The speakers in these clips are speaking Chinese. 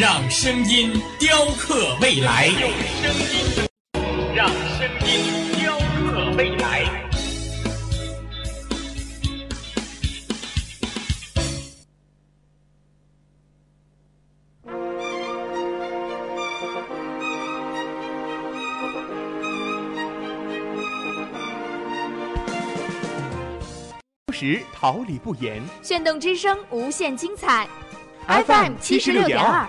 让声音雕刻未来。用声音，让声音雕刻未来。时识桃李不言，炫动之声无限精彩。FM 七十六点二。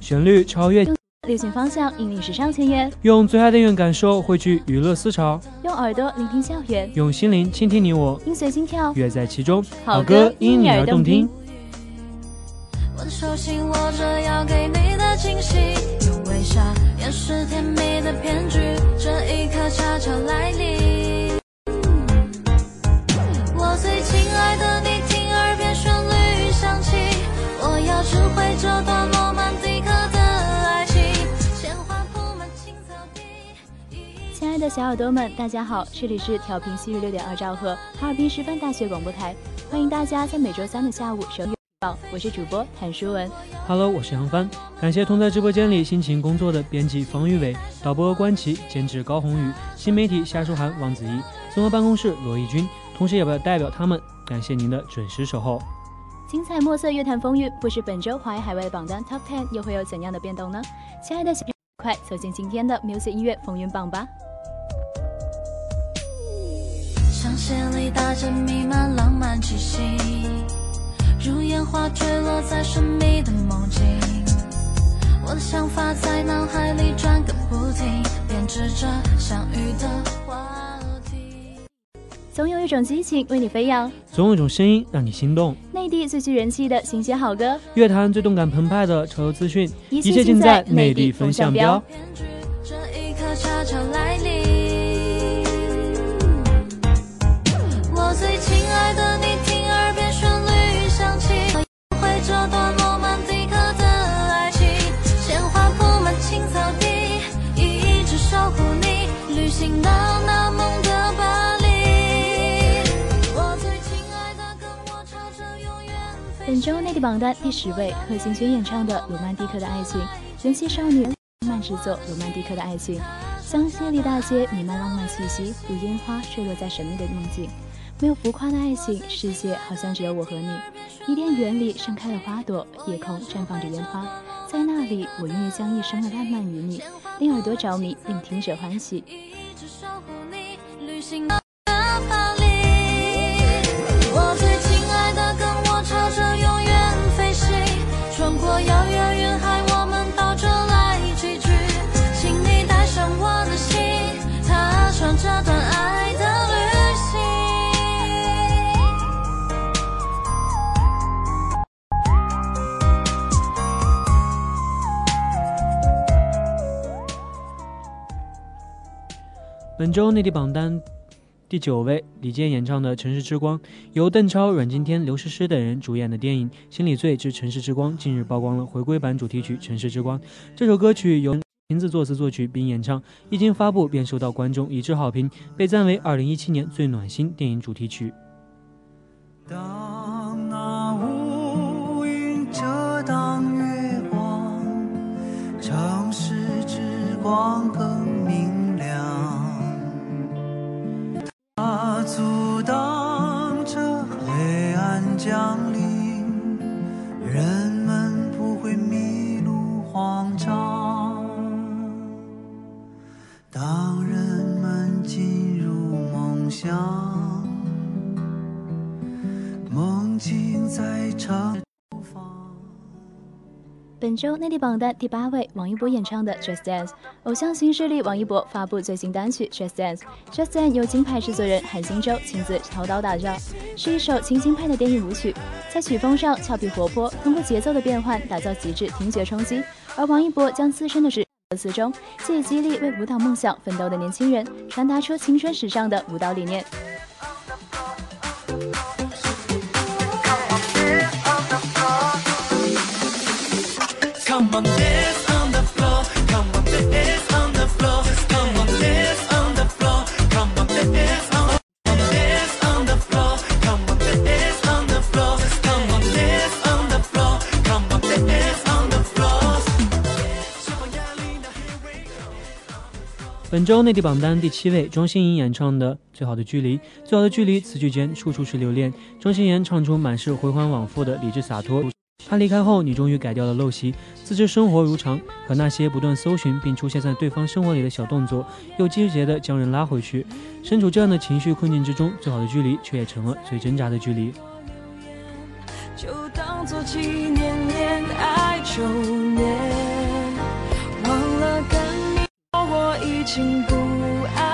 旋律超越，流行方向引领时尚前沿，用最爱的音乐感受汇聚娱乐思潮，用耳朵聆听校园，用心灵倾听你我，音随心跳，乐在其中，好歌因你而动听。的小耳朵们，大家好，这里是调频七十六点二兆赫哈尔滨师范大学广播台，欢迎大家在每周三的下午收听。我是主播谭淑文，Hello，我是杨帆。感谢同在直播间里辛勤工作的编辑方玉伟、导播关琪、监制高宏宇、新媒体夏书涵、王子怡，综合办公室罗义军，同时也要代表他们感谢您的准时守候。精彩墨色乐坛风云，不知本周华语海外榜单 Top Ten 又会有怎样的变动呢？亲爱的，小，快走进今天的 Music 音乐风云榜吧！心里打着弥漫浪漫气息，如烟花坠落在神秘的梦境。我的想法在脑海里转个不停，编织着相遇的话题。总有一种激情为你飞扬，总有一种声音让你心动。内地最具人气的新鲜好歌，乐坛最动感澎湃的潮流资讯，一切尽在内地风向标。这一刻悄悄来临。本周内地榜单第十位，贺鑫轩演唱的《罗曼蒂克的爱情》，元气少女慢漫制作《罗曼蒂克的爱情》，香榭丽大街弥漫浪漫气息，如烟花坠落在神秘的梦境，没有浮夸的爱情，世界好像只有我和你。伊甸园里盛开了花朵，夜空绽放着烟花，在那里，我愿意将一生的浪漫与你，令耳朵着迷，令听者欢喜。本周内地榜单第九位，李健演唱的《城市之光》，由邓超、阮经天、刘诗诗等人主演的电影《心理罪之城市之光》近日曝光了回归版主题曲《城市之光》。这首歌曲由瓶子作词作曲并演唱，一经发布便受到观众一致好评，被赞为二零一七年最暖心电影主题曲。当那乌云遮挡月光，城市之光更。它阻挡着黑暗降临，人们不会迷路慌张。当人们进入梦乡，梦境在唱。本周内地榜单第八位，王一博演唱的《Just Dance》。偶像新势力王一博发布最新单曲《Just Dance》，《Just Dance》由金牌制作人韩星洲亲自操刀打造，是一首轻新派的电影舞曲，在曲风上俏皮活泼，通过节奏的变换打造极致听觉冲击。而王一博将自身的直歌词中，借以激励为舞蹈梦想奋斗的年轻人，传达出青春时尚的舞蹈理念。本周内地榜单第七位，庄心妍演唱的《最好的距离》。最好的距离，词句间处处是留恋。庄心妍唱出满是回环往复的理智洒脱。他离开后，你终于改掉了陋习，自知生活如常。可那些不断搜寻并出现在对方生活里的小动作，又积极地将人拉回去。身处这样的情绪困境之中，最好的距离却也成了最挣扎的距离。我已经不爱。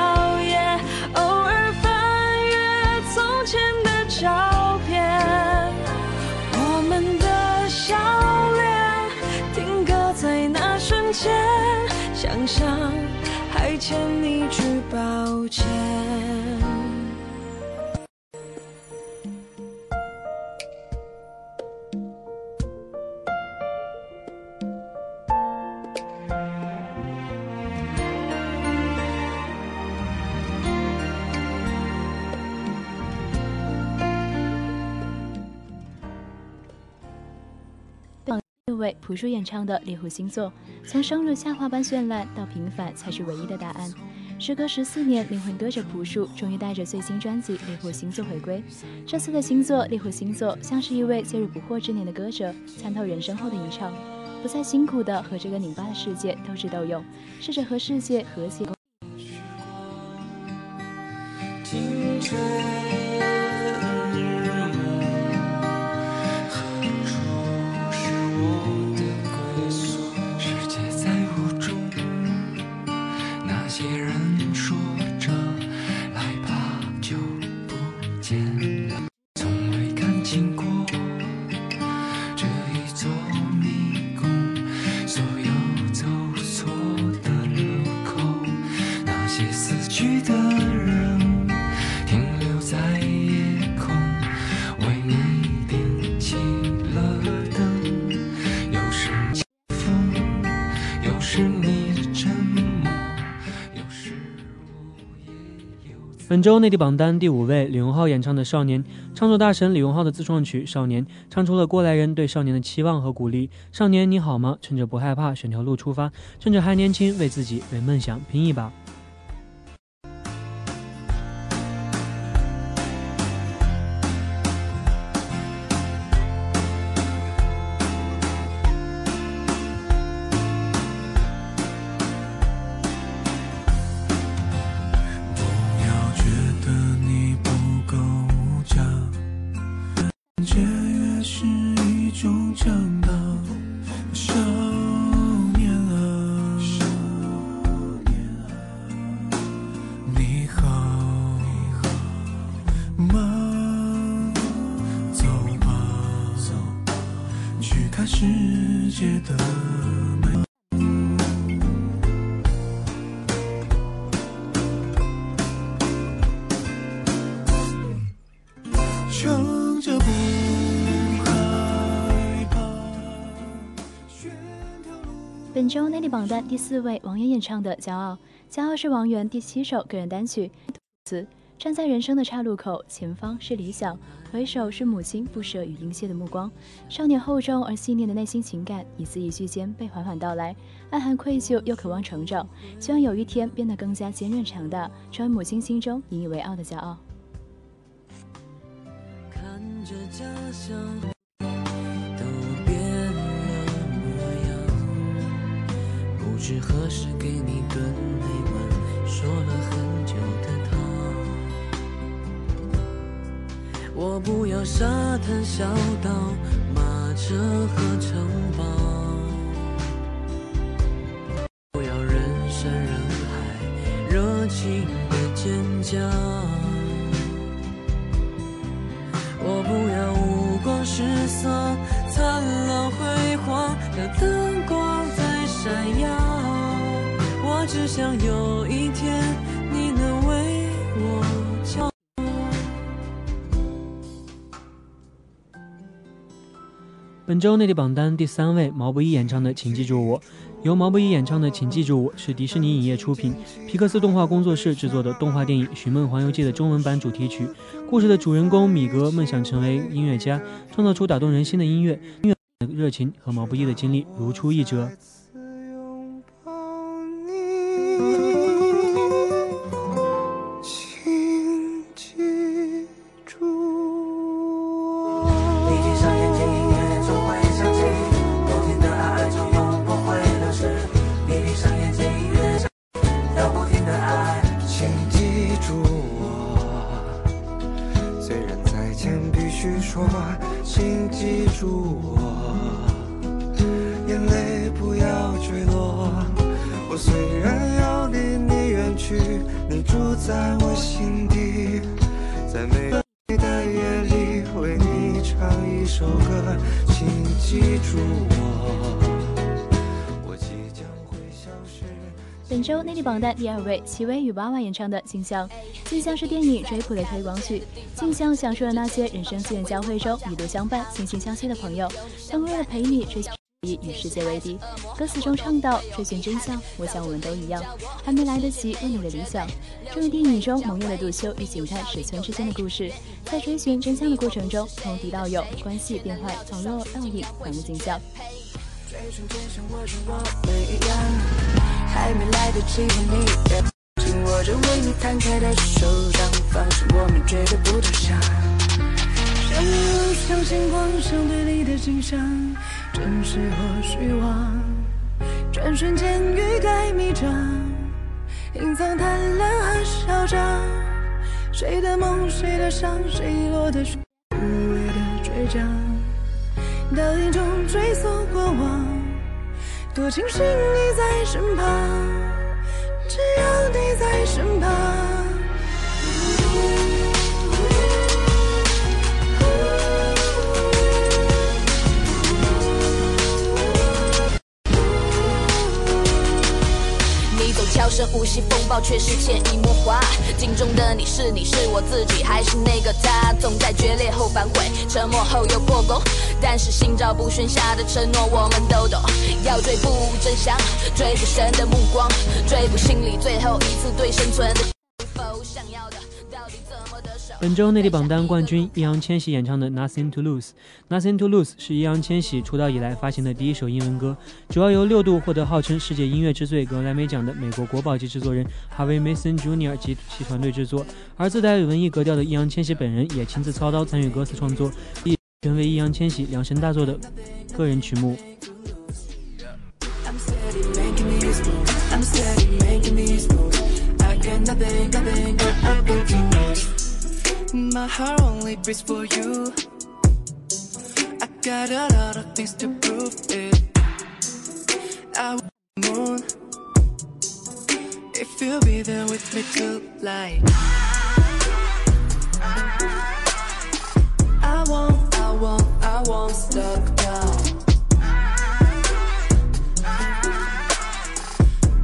为朴树演唱的《猎户星座》，从生如夏花般绚烂到平凡，才是唯一的答案。时隔十四年，灵魂歌者朴树终于带着最新专辑《猎户星座》回归。这次的《星座猎户星座》，像是一位介入不惑之年的歌者，参透人生后的吟唱，不再辛苦的和这个拧巴的世界斗智斗勇，试着和世界和谐共。些死去的人停留在夜空，为你你点起了灯。风，沉默，我也有本周内地榜单第五位，李荣浩演唱的《少年》，创作大神李荣浩的自创曲《少年》，唱出了过来人对少年的期望和鼓励。少年你好吗？趁着不害怕，选条路出发；趁着还年轻，为自己、为梦想拼一把。本周内地榜单第四位，王源演唱的《骄傲》。《骄傲》是王源第七首个人单曲。词站在人生的岔路口，前方是理想，回首是母亲不舍与殷切的目光。少年厚重而细腻的内心情感，一字一句间被缓缓道来，暗含愧疚又渴望成长，希望有一天变得更加坚韧强大，成为母亲心中引以为傲的骄傲。看着家乡。不知何时给你炖那碗说了很久的汤。我不要沙滩小岛、马车和城堡，不要人山人海、热情的尖叫。本周内地榜单第三位，毛不易演唱的《请记住我》，由毛不易演唱的《请记住我》是迪士尼影业出品、皮克斯动画工作室制作的动画电影《寻梦环游记》的中文版主题曲。故事的主人公米格梦想成为音乐家，创造出打动人心的音乐。音乐的热情和毛不易的经历如出一辙。二位，齐薇与娃娃演唱的《镜像》，《镜像》是电影《追捕》的推广曲。《镜像》讲述了那些人生四面交汇中一路相伴、惺惺相惜的朋友，他们为了陪你，追寻。与世界为敌。歌词中倡导追寻真相，我想我们都一样，还没来得及为你的理想。这如电影中蒙面的杜修与警探石村之间的故事，在追寻真相的过程中，从敌到友，关系变坏，弱到倒影，反镜像。被瞬间像握着我们一样，还没来得及吻你，紧握着为你摊开的手掌，放手我们绝对不投降。相遇路上星光，相对你的景象，真实或虚妄，转瞬间欲盖弥彰，隐藏贪婪和嚣张。谁的梦，谁的伤，谁落得虚伪的倔强。当一中追溯过往，多庆幸你在身旁，只有你在身旁。声呼吸，风暴却是潜移默化。镜中的你是你是我自己，还是那个他？总在决裂后反悔，沉默后又破功。但是心照不宣下的承诺，我们都懂。要追捕真相，追捕神的目光，追捕心里最后一次对生存。本周内地榜单冠军，易烊千玺演唱的《Nothing to Lose》。《Nothing to Lose》是易烊千玺出道以来发行的第一首英文歌，主要由六度获得号称世界音乐之最格莱美奖的美国国宝级制作人 Harvey Mason Jr. 及其团队制作，而自带文艺格调的易烊千玺本人也亲自操刀参与歌词创作，亦成为易烊千玺量身大作的个人曲目。My heart only beats for you. I got a lot of things to prove it. I will moon if you'll be there with me tonight. I won't, I won't, I won't stop down.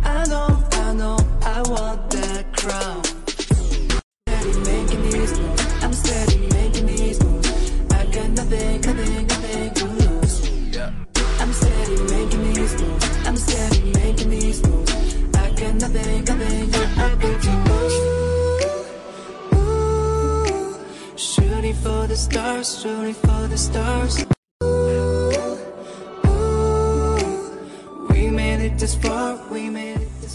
I know, I know, I want that crown. shooting stars. for far, far. the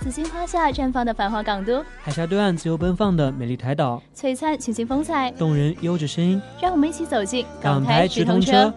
紫荆花下绽放的繁华港都，海峡对岸自由奔放的美丽台岛，璀璨群星风采，动人悠着声音，让我们一起走进港台直通车。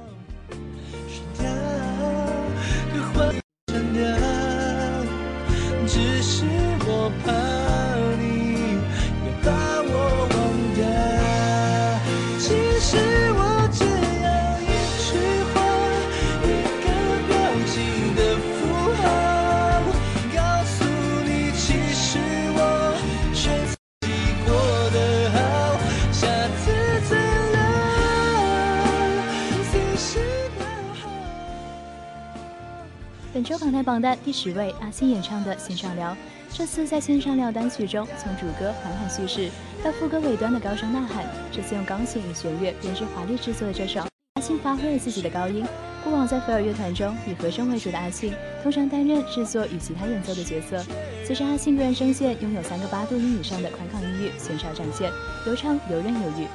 本周榜单榜单第十位，阿信演唱的《线上聊》。这次在《线上聊》单曲中，从主歌缓缓叙事到副歌尾端的高声呐喊，这次用钢琴与弦乐编织华丽制作的这首，阿信发挥了自己的高音。过往在菲尔乐团中以和声为主的阿信，通常担任制作与其他演奏的角色。此时阿信个人声线拥有三个八度音以上的宽亢音域，现场展现流畅游刃有余。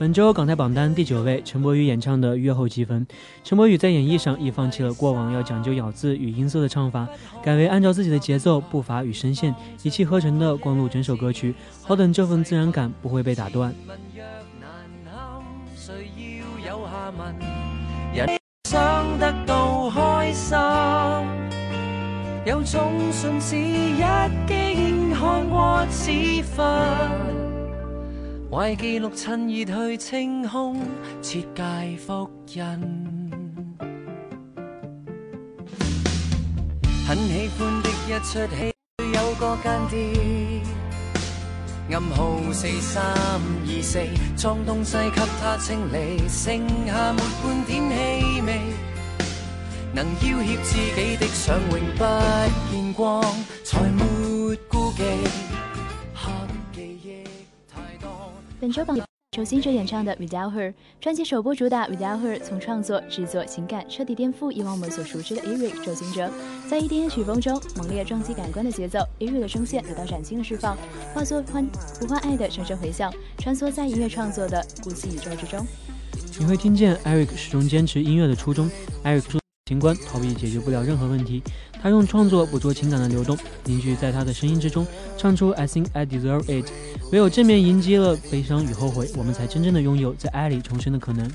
本周港台榜单第九位，陈柏宇演唱的《月后积分》。陈柏宇在演绎上亦放弃了过往要讲究咬字与音色的唱法，改为按照自己的节奏、步伐与声线，一气呵成的光录整首歌曲，好等这份自然感不会被打断。为记录趁热去清空，切戒复印。很喜欢的一出戏有个间谍，暗号四三二四，装东西给他清理，剩下没半点气味。能要挟自己的，想永不见光，才没顾忌。本周榜，周兴哲演唱的《Without Her》专辑首播主打《Without Her》，从创作、制作、情感彻底颠覆以往我们所熟知的 Eric 周兴哲。在 EDM 曲风中猛烈撞击感官的节奏，Eric 的声线得到崭新的释放，化作欢呼唤爱的声声回响，穿梭在音乐创作的孤寂宇宙之中。你会听见 Eric 始终坚持音乐的初衷。Eric 说。情关逃避解决不了任何问题。他用创作捕捉情感的流动，凝聚在他的声音之中，唱出 I think I deserve it。唯有正面迎接了悲伤与后悔，我们才真正的拥有在爱里重生的可能。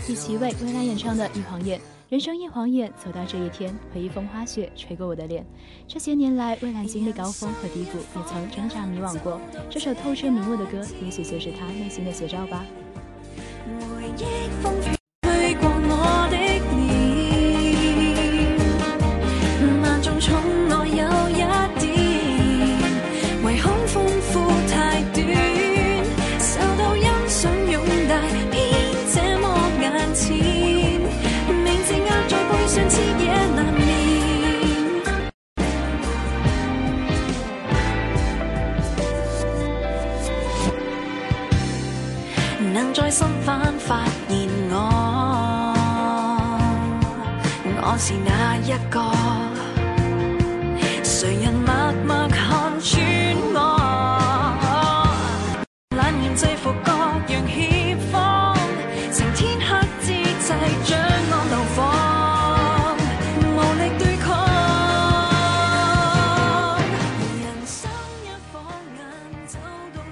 第七位，魏然演唱的《一晃眼》，人生一晃眼，走到这一天，回忆风花雪吹过我的脸。这些年来，魏来经历高峰和低谷，也曾挣扎迷惘过。这首透彻明雾的歌，也许就是他内心的写照吧。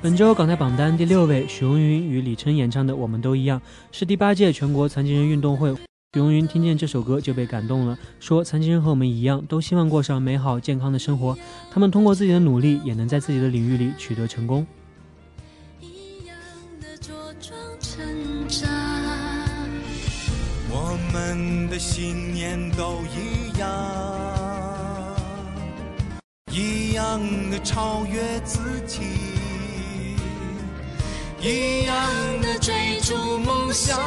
本周港台榜单第六位，许茹芸与李琛演唱的《我们都一样》是第八届全国残疾人运动会。许茹芸听见这首歌就被感动了，说：“残疾人和我们一样，都希望过上美好健康的生活。他们通过自己的努力，也能在自己的领域里取得成功。”一样的茁壮成长，我们的信念都一样，一样的超越自己。一样的追逐梦想。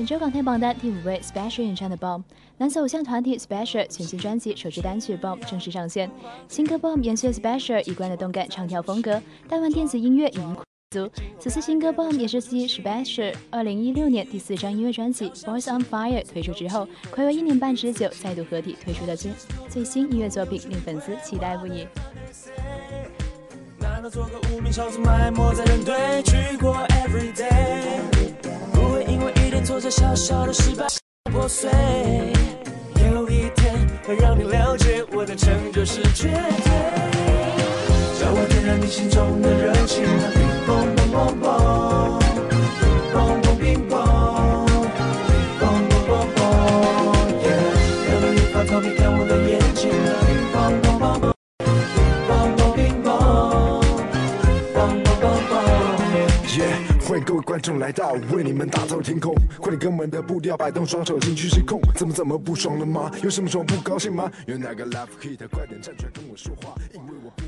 本周港台榜单第五位，Special 演唱的《Bomb》。男子偶像团体 Special 全新专辑首支单曲《Bomb》正式上线。新歌《Bomb》延续 Special 一贯的动感唱跳风格，带完电子音乐元足。此次新歌《Bomb》也是继 Special 二零一六年第四张音乐专辑《Boys on Fire》推出之后，暌违一年半之久再度合体推出的最最新音乐作品，令粉丝期待不已。做着小小的失败破碎，有一天会让你了解我的成就是绝对。叫我点燃你心中的热情。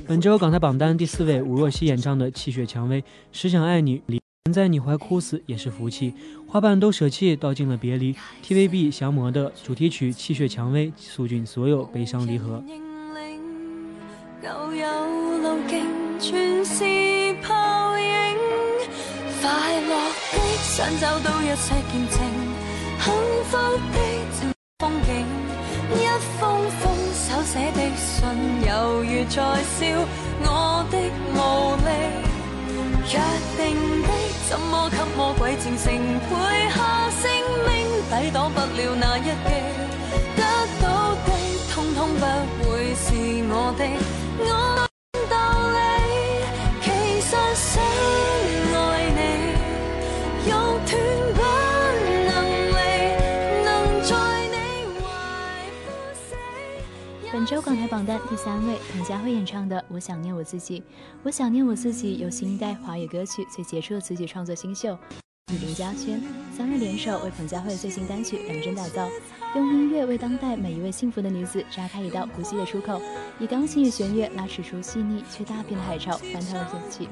本周港台榜单第四位，伍若希演唱的《泣血蔷薇》，只想爱你，能在你怀哭死也是福气，花瓣都舍弃，倒尽了别离。TVB《降魔》的主题曲《泣血蔷薇》，诉尽所有悲伤离合。想找到一些见证幸福的风景，一封封手写的信，犹如在笑我的无力。约定的怎么给魔鬼战胜，背下性命，抵挡不了那。台榜单第三位，彭佳慧演唱的《我想念我自己》，《我想念我自己》由新一代华语歌曲最杰出的词曲创作新秀与林嘉轩三位联手为彭佳慧最新单曲量身打造，用音乐为当代每一位幸福的女子扎开一道呼吸的出口，以钢琴与弦乐拉扯出细腻却大片的海潮翻腾了景气，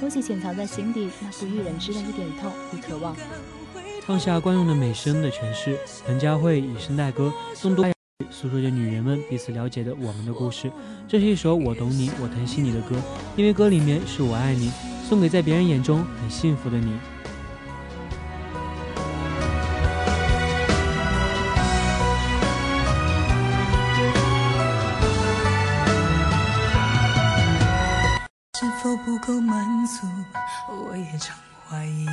勾起潜藏在心底那不欲人知的一点痛与渴望。放下惯用的美声的诠释，彭佳慧以声代歌，用多。诉说着女人们彼此了解的我们的故事，这是一首我懂你，我疼惜你的歌，因为歌里面是我爱你，送给在别人眼中很幸福的你。是否不够满足？我也常怀疑。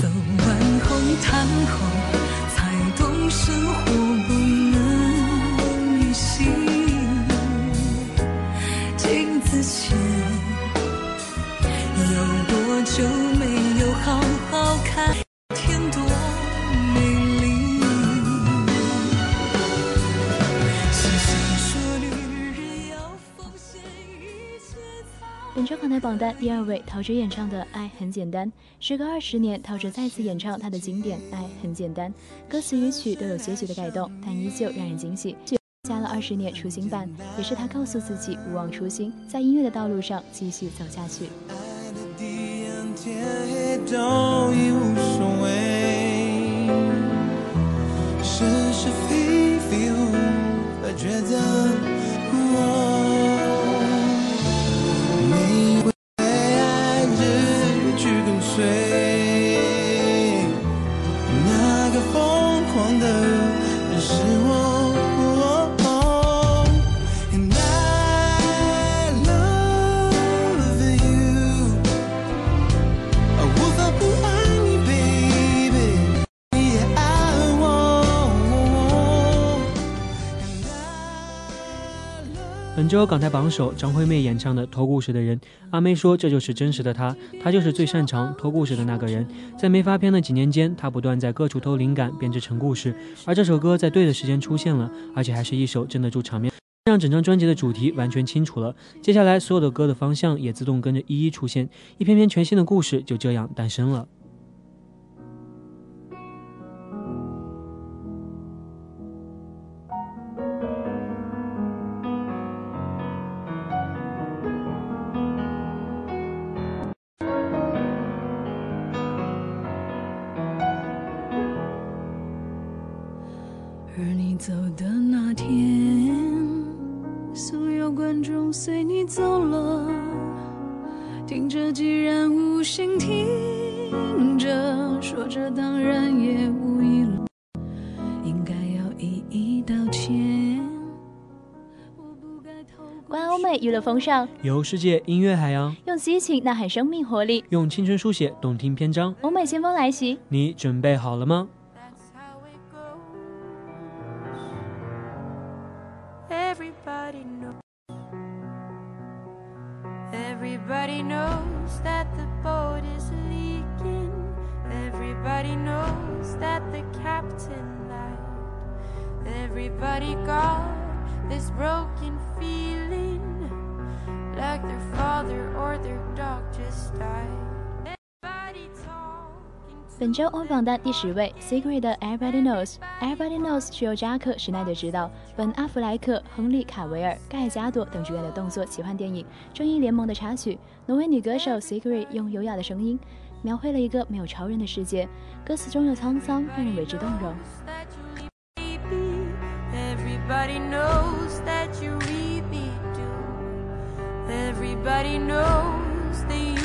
走完红毯后，才懂生活不。有有多多久没好好看天美丽？本周榜单第二位，陶喆演唱的《爱很简单》。时隔二十年，陶喆再次演唱他的经典《爱很简单》，歌词与曲都有些许的改动，但依旧让人惊喜。干了二十年，初心办，也是他告诉自己不忘初心，在音乐的道路上继续走下去。本周港台榜首，张惠妹演唱的《偷故事的人》，阿妹说这就是真实的她，她就是最擅长偷故事的那个人。在没发片的几年间，她不断在各处偷灵感，编织成故事。而这首歌在对的时间出现了，而且还是一首镇得住场面，让整张专辑的主题完全清楚了。接下来所有的歌的方向也自动跟着一一出现，一篇篇全新的故事就这样诞生了。走的那天，所有观众随你走了，听着，既然无心听着，说着，当然也无一，应该要一一道歉。我不该关欧美娱乐风尚，游世界音乐海洋，用激情呐喊生命活力，用青春书写动听篇章。欧美先锋来袭，你准备好了吗？Everybody knows that the boat is leaking. Everybody knows that the captain lied. Everybody got this broken feeling like their father or their dog just died. 本周会榜单第十位，Sigaret 的 Everybody Knows，Everybody Knows 是由扎克·施耐德执导，本阿弗莱克、亨利·卡维尔、盖加朵等主演的动作奇幻电影，正义联盟的插曲，挪威女歌手 Sigaret 用优雅的声音描绘了一个没有超人的世界，歌词中有沧桑，让人为之动容。everybody knows that you really do，everybody knows that you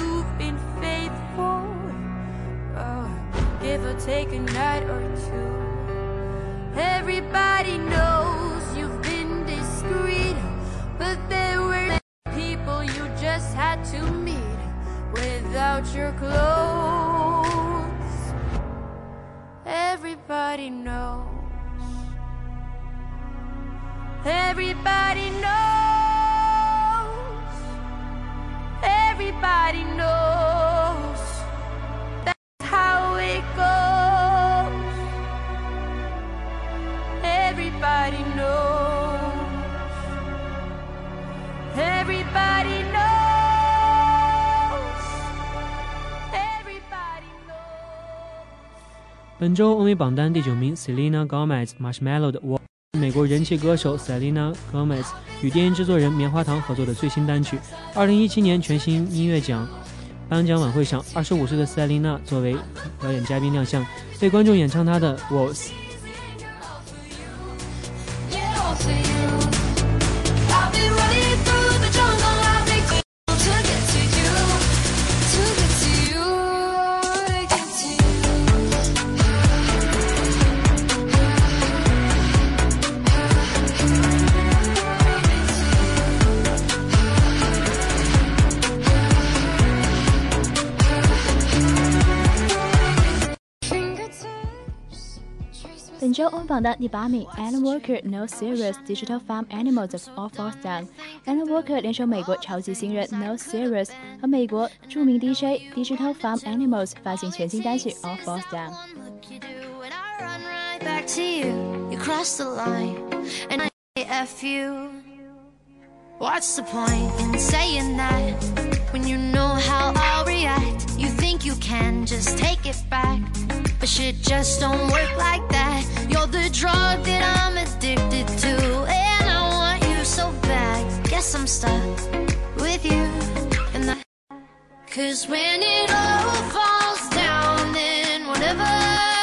give or take a night or two. Everybody knows you've been discreet, but there were people you just had to meet without your clothes. Everybody knows. Everybody knows. Everybody knows. 本周欧美榜单第九名，Selena Gomez《Marshmallow 的我》，美国人气歌手 Selena Gomez 与电影制作人棉花糖合作的最新单曲。二零一七年全新音乐奖颁奖晚会上，二十五岁的 Selena 作为表演嘉宾亮相，被观众演唱她的《w s 本周欧榜单第八名，Alan Walker No Serious Digital Farm Animals of All Falls Down。Alan Walker 联手美国超级新人 No Serious 和美国着名 DJ Digital Farm Animals 发行全新单曲 All Falls Down。 Run right back to you. You cross the line, and I say F you. What's the point in saying that? when you know how I'll react. think you can just take it back. But shit just don't work like that. You're the drug that I'm addicted to, and I want you so bad. Guess I'm stuck with you, and that. Cause when it all falls down, then whatever.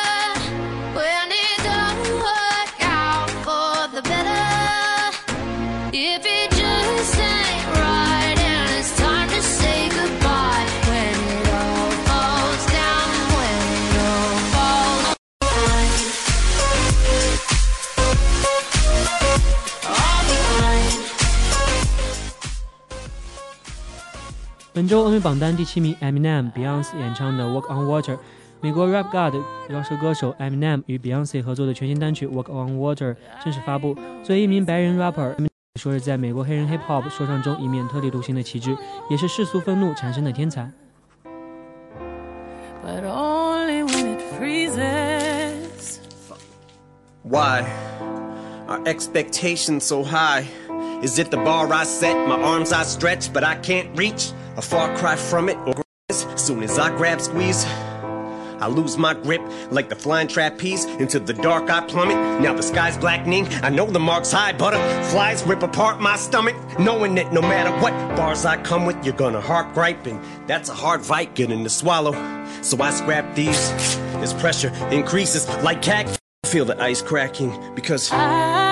本周欧美榜单第七名，Eminem Beyonce 演唱的《Walk on Water》。美国 Rap God 饶舌歌手 Eminem 与 Beyonce 合作的全新单曲《Walk on Water》正式发布。作为一名白人 rapper，说是在美国黑人 hip hop 说唱中一面特立独行的旗帜，也是世俗愤怒产生的天才。 but only when it freezes. Why are expectations so high? Is it the bar I set, my arms I stretch, but I can't reach? a far cry from it, or as soon as I grab squeeze. I lose my grip like the flying trapeze. Into the dark I plummet. Now the sky's blackening. I know the mark's high, butterflies rip apart my stomach. Knowing that no matter what bars I come with, you're gonna harp And That's a hard fight getting to swallow. So I scrap these. This pressure increases like cat. Feel the ice cracking because I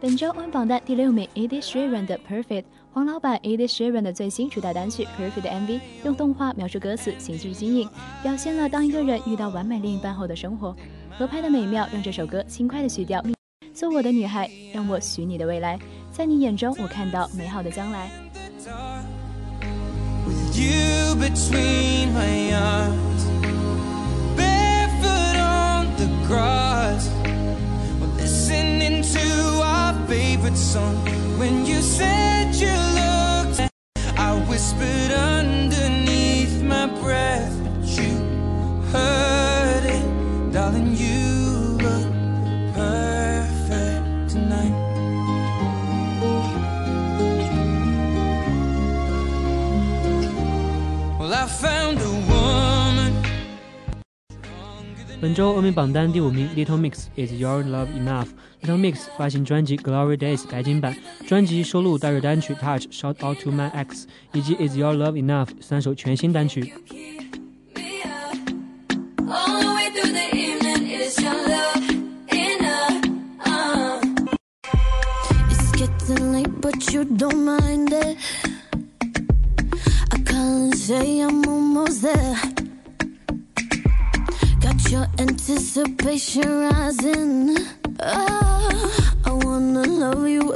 本周温榜单第六名，Ed i s h a r a n 的《Perfect》黄老板 Ed i s h a r a n 的最新主打单曲《Perfect》MV 用动画描述歌词，形式新颖，表现了当一个人遇到完美另一半后的生活。合拍的美妙让这首歌轻快的曲调，做我的女孩，让我许你的未来，在你眼中我看到美好的将来。favorite song. When you said you looked, at- I whispered underneath my breath, but you heard it, darling. You look perfect tonight. Well, I found a woman. 本周欧美榜单第五名，Little Mix Is Your Love Enough。 Little Mix 发行专辑《Glory Days》改进版，专辑收录带着单曲《Touch》、《Shout Out to My Ex》以及《Is Your Love Enough》三首全新单曲。 All the way through the evening is your love enough. Uh. It's getting late, but you don't mind it. I call and say I'm almost there. Got your anticipation rising. I wanna love you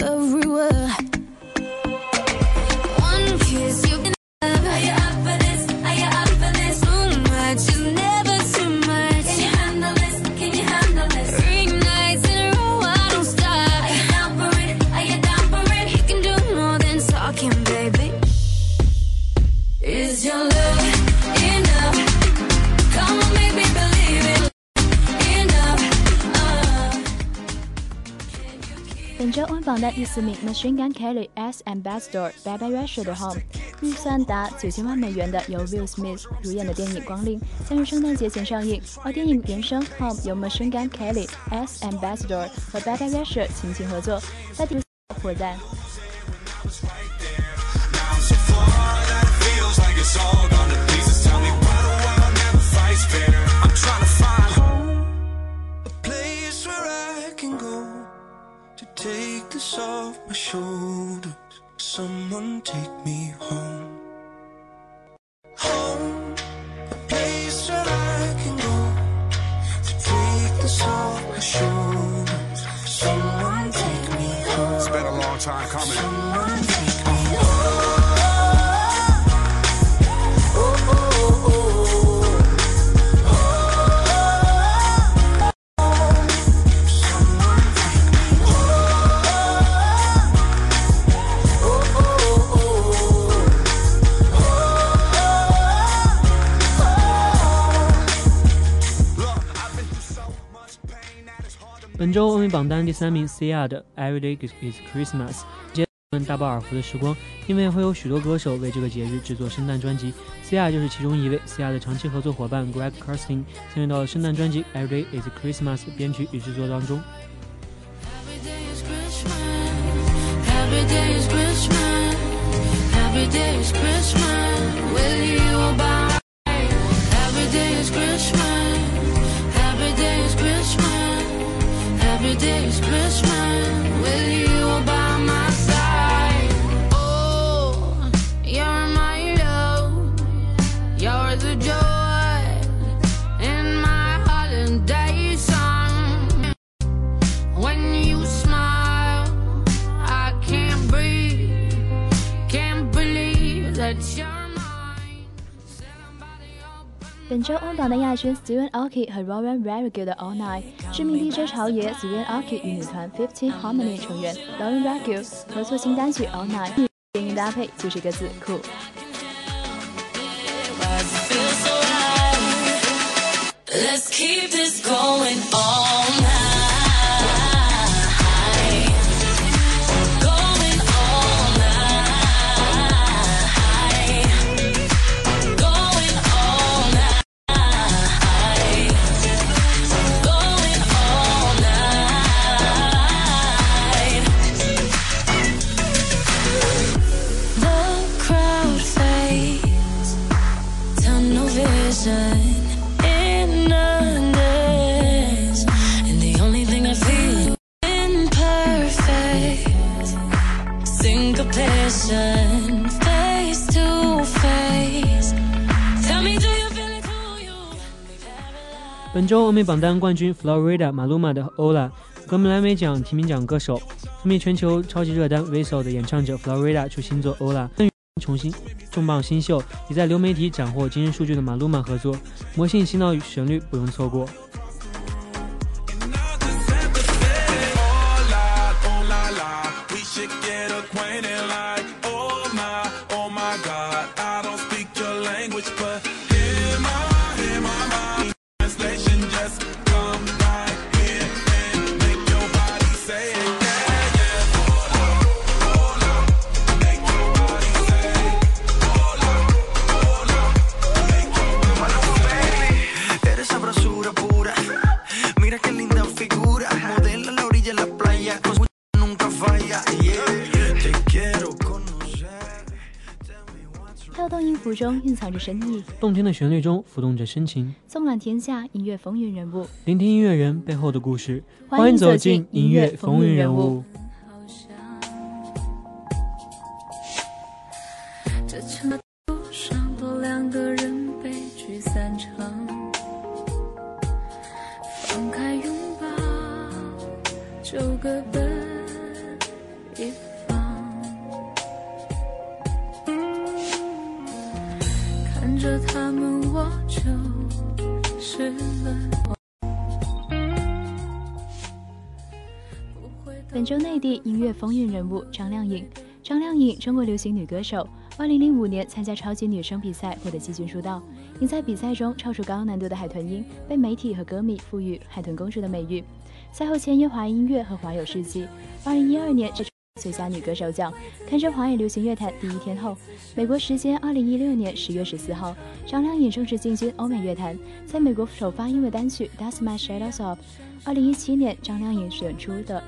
s m t h Machine Gun Kelly、S. Ambassador、Baby r u s h e r 的《Home》，预算达九千万美元的由 Will Smith 主演的电影《光临》，将于圣诞节前上映。而电影《原声 Home》由 Machine Gun Kelly、S. Ambassador 和 Baby r u s h e r 倾情合作，在迪斯尼 take this off my shoulders. Someone take me home. Home, a place where I can go take this off my shoulders. Someone take me home. It's been a long time coming. Someone 本周欧美榜单第三名，C R 的 Everyday Is Christmas，接们大饱耳福的时光，因为会有许多歌手为这个节日制作圣诞专辑，C R 就是其中一位。C R 的长期合作伙伴 Greg c a r s t e n 参与到了圣诞专辑 Everyday Is Christmas 编曲与制作当中。Every day is Christmas with you. 本周欧榜的亚军 s t e v e n Arki 和 r o r n r a r i g e 的 All Night，知名 DJ 潮爷 s t e v e n Arki 与女团 Fifteen Harmony 成员 r o r n Ravigo 合作新单曲 All Night，电影搭配就是个字酷。榜单冠军 Florida Maluma 的《Ola，格莱蓝莓奖提名奖歌手，分别全球超级热单《Whistle》的演唱者 Florida 出新作《Ola，更重新重磅新秀，已在流媒体斩获惊人数据的 Maluma 合作，魔性洗脑旋律，不容错过。中蕴藏着深意，动听的旋律中浮动着深情，纵览天下音乐风云人物，聆听音乐人背后的故事。欢迎走进《音乐风云人物》。本周内地音乐风云人物张靓颖。张靓颖，中国流行女歌手。二零零五年参加超级女声比赛，获得季军出道。因在比赛中唱出高难度的海豚音，被媒体和歌迷赋予“海豚公主”的美誉。赛后签约华语音乐和华友世纪。二零一二年，是最佳女歌手奖，堪称华语流行乐坛第一天后。美国时间二零一六年十月十四号，张靓颖正式进军欧美乐坛，在美国首发英文单曲《d a e s My Shadows Off》。二零一七年，张靓颖选出的。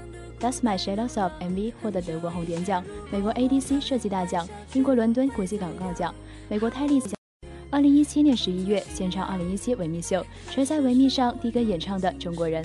《That's My Shadows》of MV 获得德国红点奖、美国 ADC 设计大奖、英国伦敦国际广告奖、美国泰利奖。二零一七年十一月，现场二零一七维密秀，谁在维密上第一个演唱的《中国人》？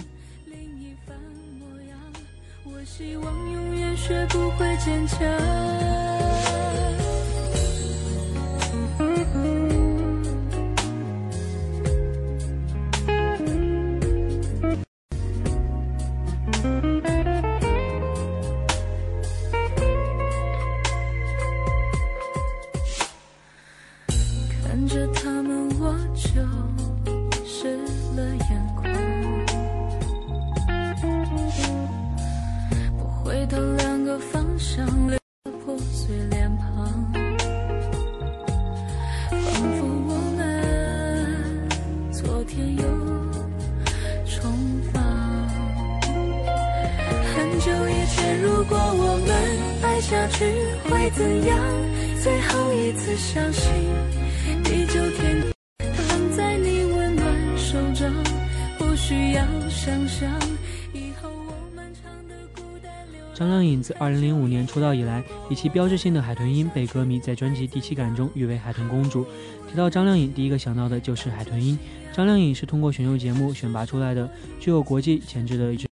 出道以来，以其标志性的海豚音被歌迷在专辑《第七感》中誉为“海豚公主”。提到张靓颖，第一个想到的就是海豚音。张靓颖是通过选秀节目选拔出来的，具有国际潜质的一支。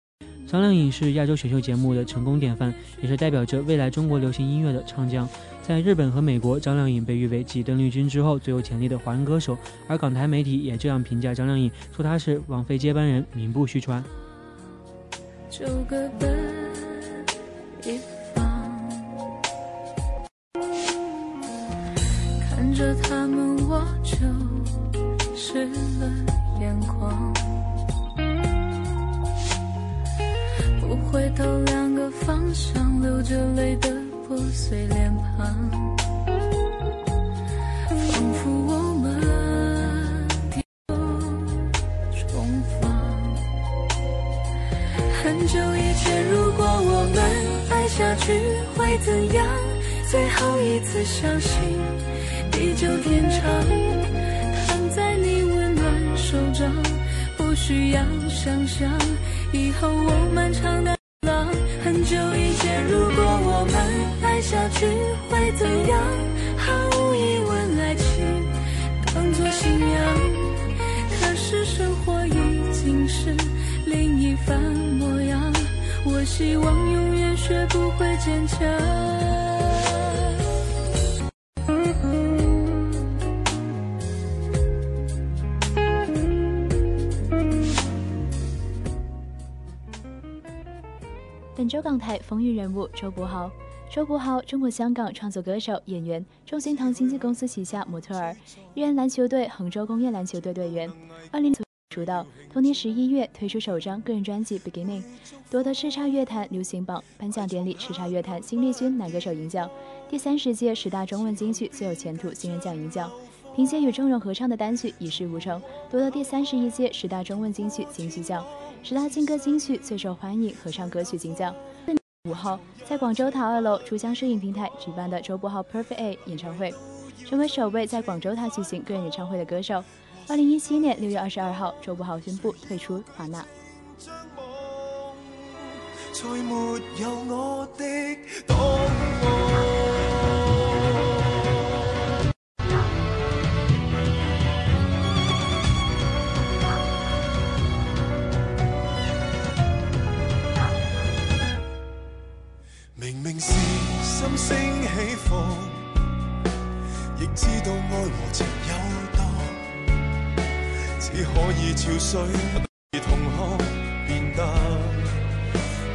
张靓颖是亚洲选秀节目的成功典范，也是代表着未来中国流行音乐的唱将。在日本和美国，张靓颖被誉为继邓丽君之后最有潜力的华人歌手。而港台媒体也这样评价张靓颖，说她是王菲接班人，名不虚传。看着他们，我就湿了眼眶。不回头，两个方向，流着泪的破碎脸庞，仿佛我们又重逢。很久以前，如果我们爱下去会怎样？最后一次相信。地久天长，躺在你温暖手掌，不需要想象。以后我漫长的浪，很久以前，如果我们爱下去会怎样？毫无疑问，爱情当作信仰。可是生活已经是另一番模样，我希望永远学不会坚强。广州港台风云人物周国豪，周国豪，中国香港创作歌手、演员，中兴堂经纪公司旗下模特儿，一人篮球队杭州工业篮球队队员。二零零九出道，同年十一月推出首张个人专辑《Beginning》，夺得叱咤乐坛流行榜颁奖典礼叱咤乐坛新力军男歌手银奖，第三十届十大中文金曲最有前途新人奖银奖。凭借与郑人合唱的单曲《一事无成》，夺得第三十一届十大中文金曲金曲奖。十大劲歌金曲最受欢迎合唱歌曲金奖。五号，在广州塔二楼珠江摄影平台举办的周柏豪 Perfect A 演唱会，成为首位在广州塔举行个人演唱会的歌手。二零一七年六月二十二号，周柏豪宣布退出华纳。是心声起伏，亦知道爱和情有多，只可以潮水而痛哭，变得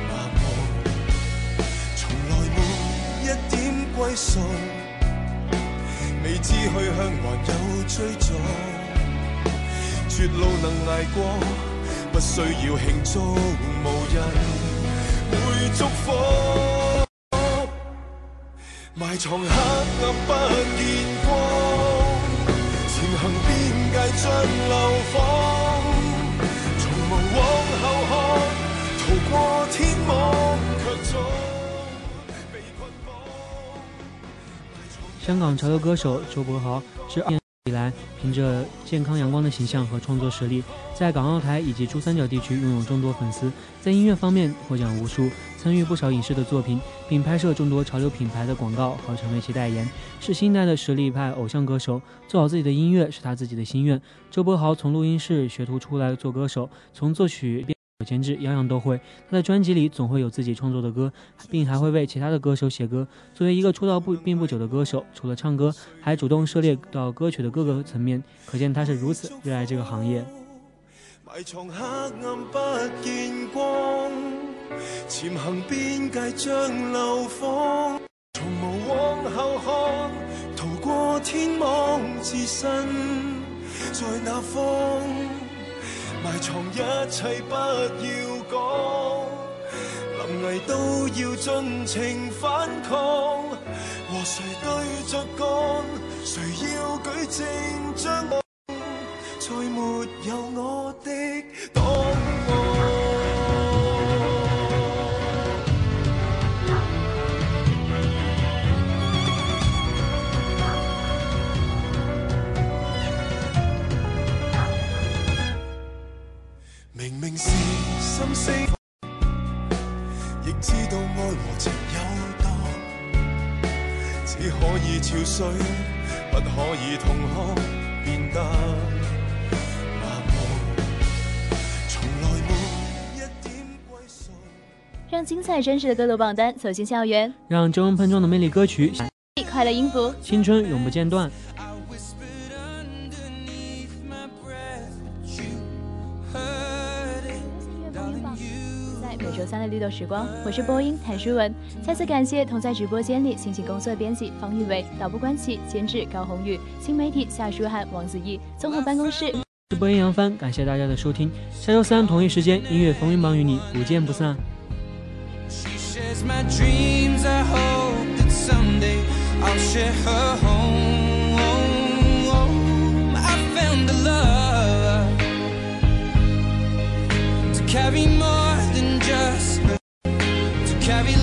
麻木。从来没一点归宿，未知去向还有追逐，绝路能捱过，不需要庆祝，无人会祝福。香港潮流歌手周柏豪是二年以来，凭着健康阳光的形象和创作实力，在港澳台以及珠三角地区拥有众多粉丝，在音乐方面获奖无数。参与不少影视的作品，并拍摄众多潮流品牌的广告和成为其代言，是新一代的实力派偶像歌手。做好自己的音乐是他自己的心愿。周柏豪从录音室学徒出来做歌手，从作曲、编曲、监制，样样都会。他的专辑里总会有自己创作的歌，并还会为其他的歌手写歌。作为一个出道不并不久的歌手，除了唱歌，还主动涉猎到歌曲的各个层面，可见他是如此热爱这个行业。潜行边界将流放，从无往后看，逃过天网，自身在哪方？埋藏一切不要讲，临危都要尽情反抗，和谁对着干？谁要举证将我？再没有我的档案。精彩真实的歌流榜单走进校园，让皱文碰撞的魅力歌曲，快乐音符，青春永不间断。在每周三的绿豆时光，我是播音谭淑文。再次感谢同在直播间里辛勤工作的编辑方玉伟、导播关系监制高红宇、新媒体夏书涵、王子玉、综合办公室直播播音杨帆。感谢大家的收听，下周三同一时间，音乐风云榜与你不见不散。shares my dreams. I hope that someday I'll share her home. I found a love to carry more than just to carry.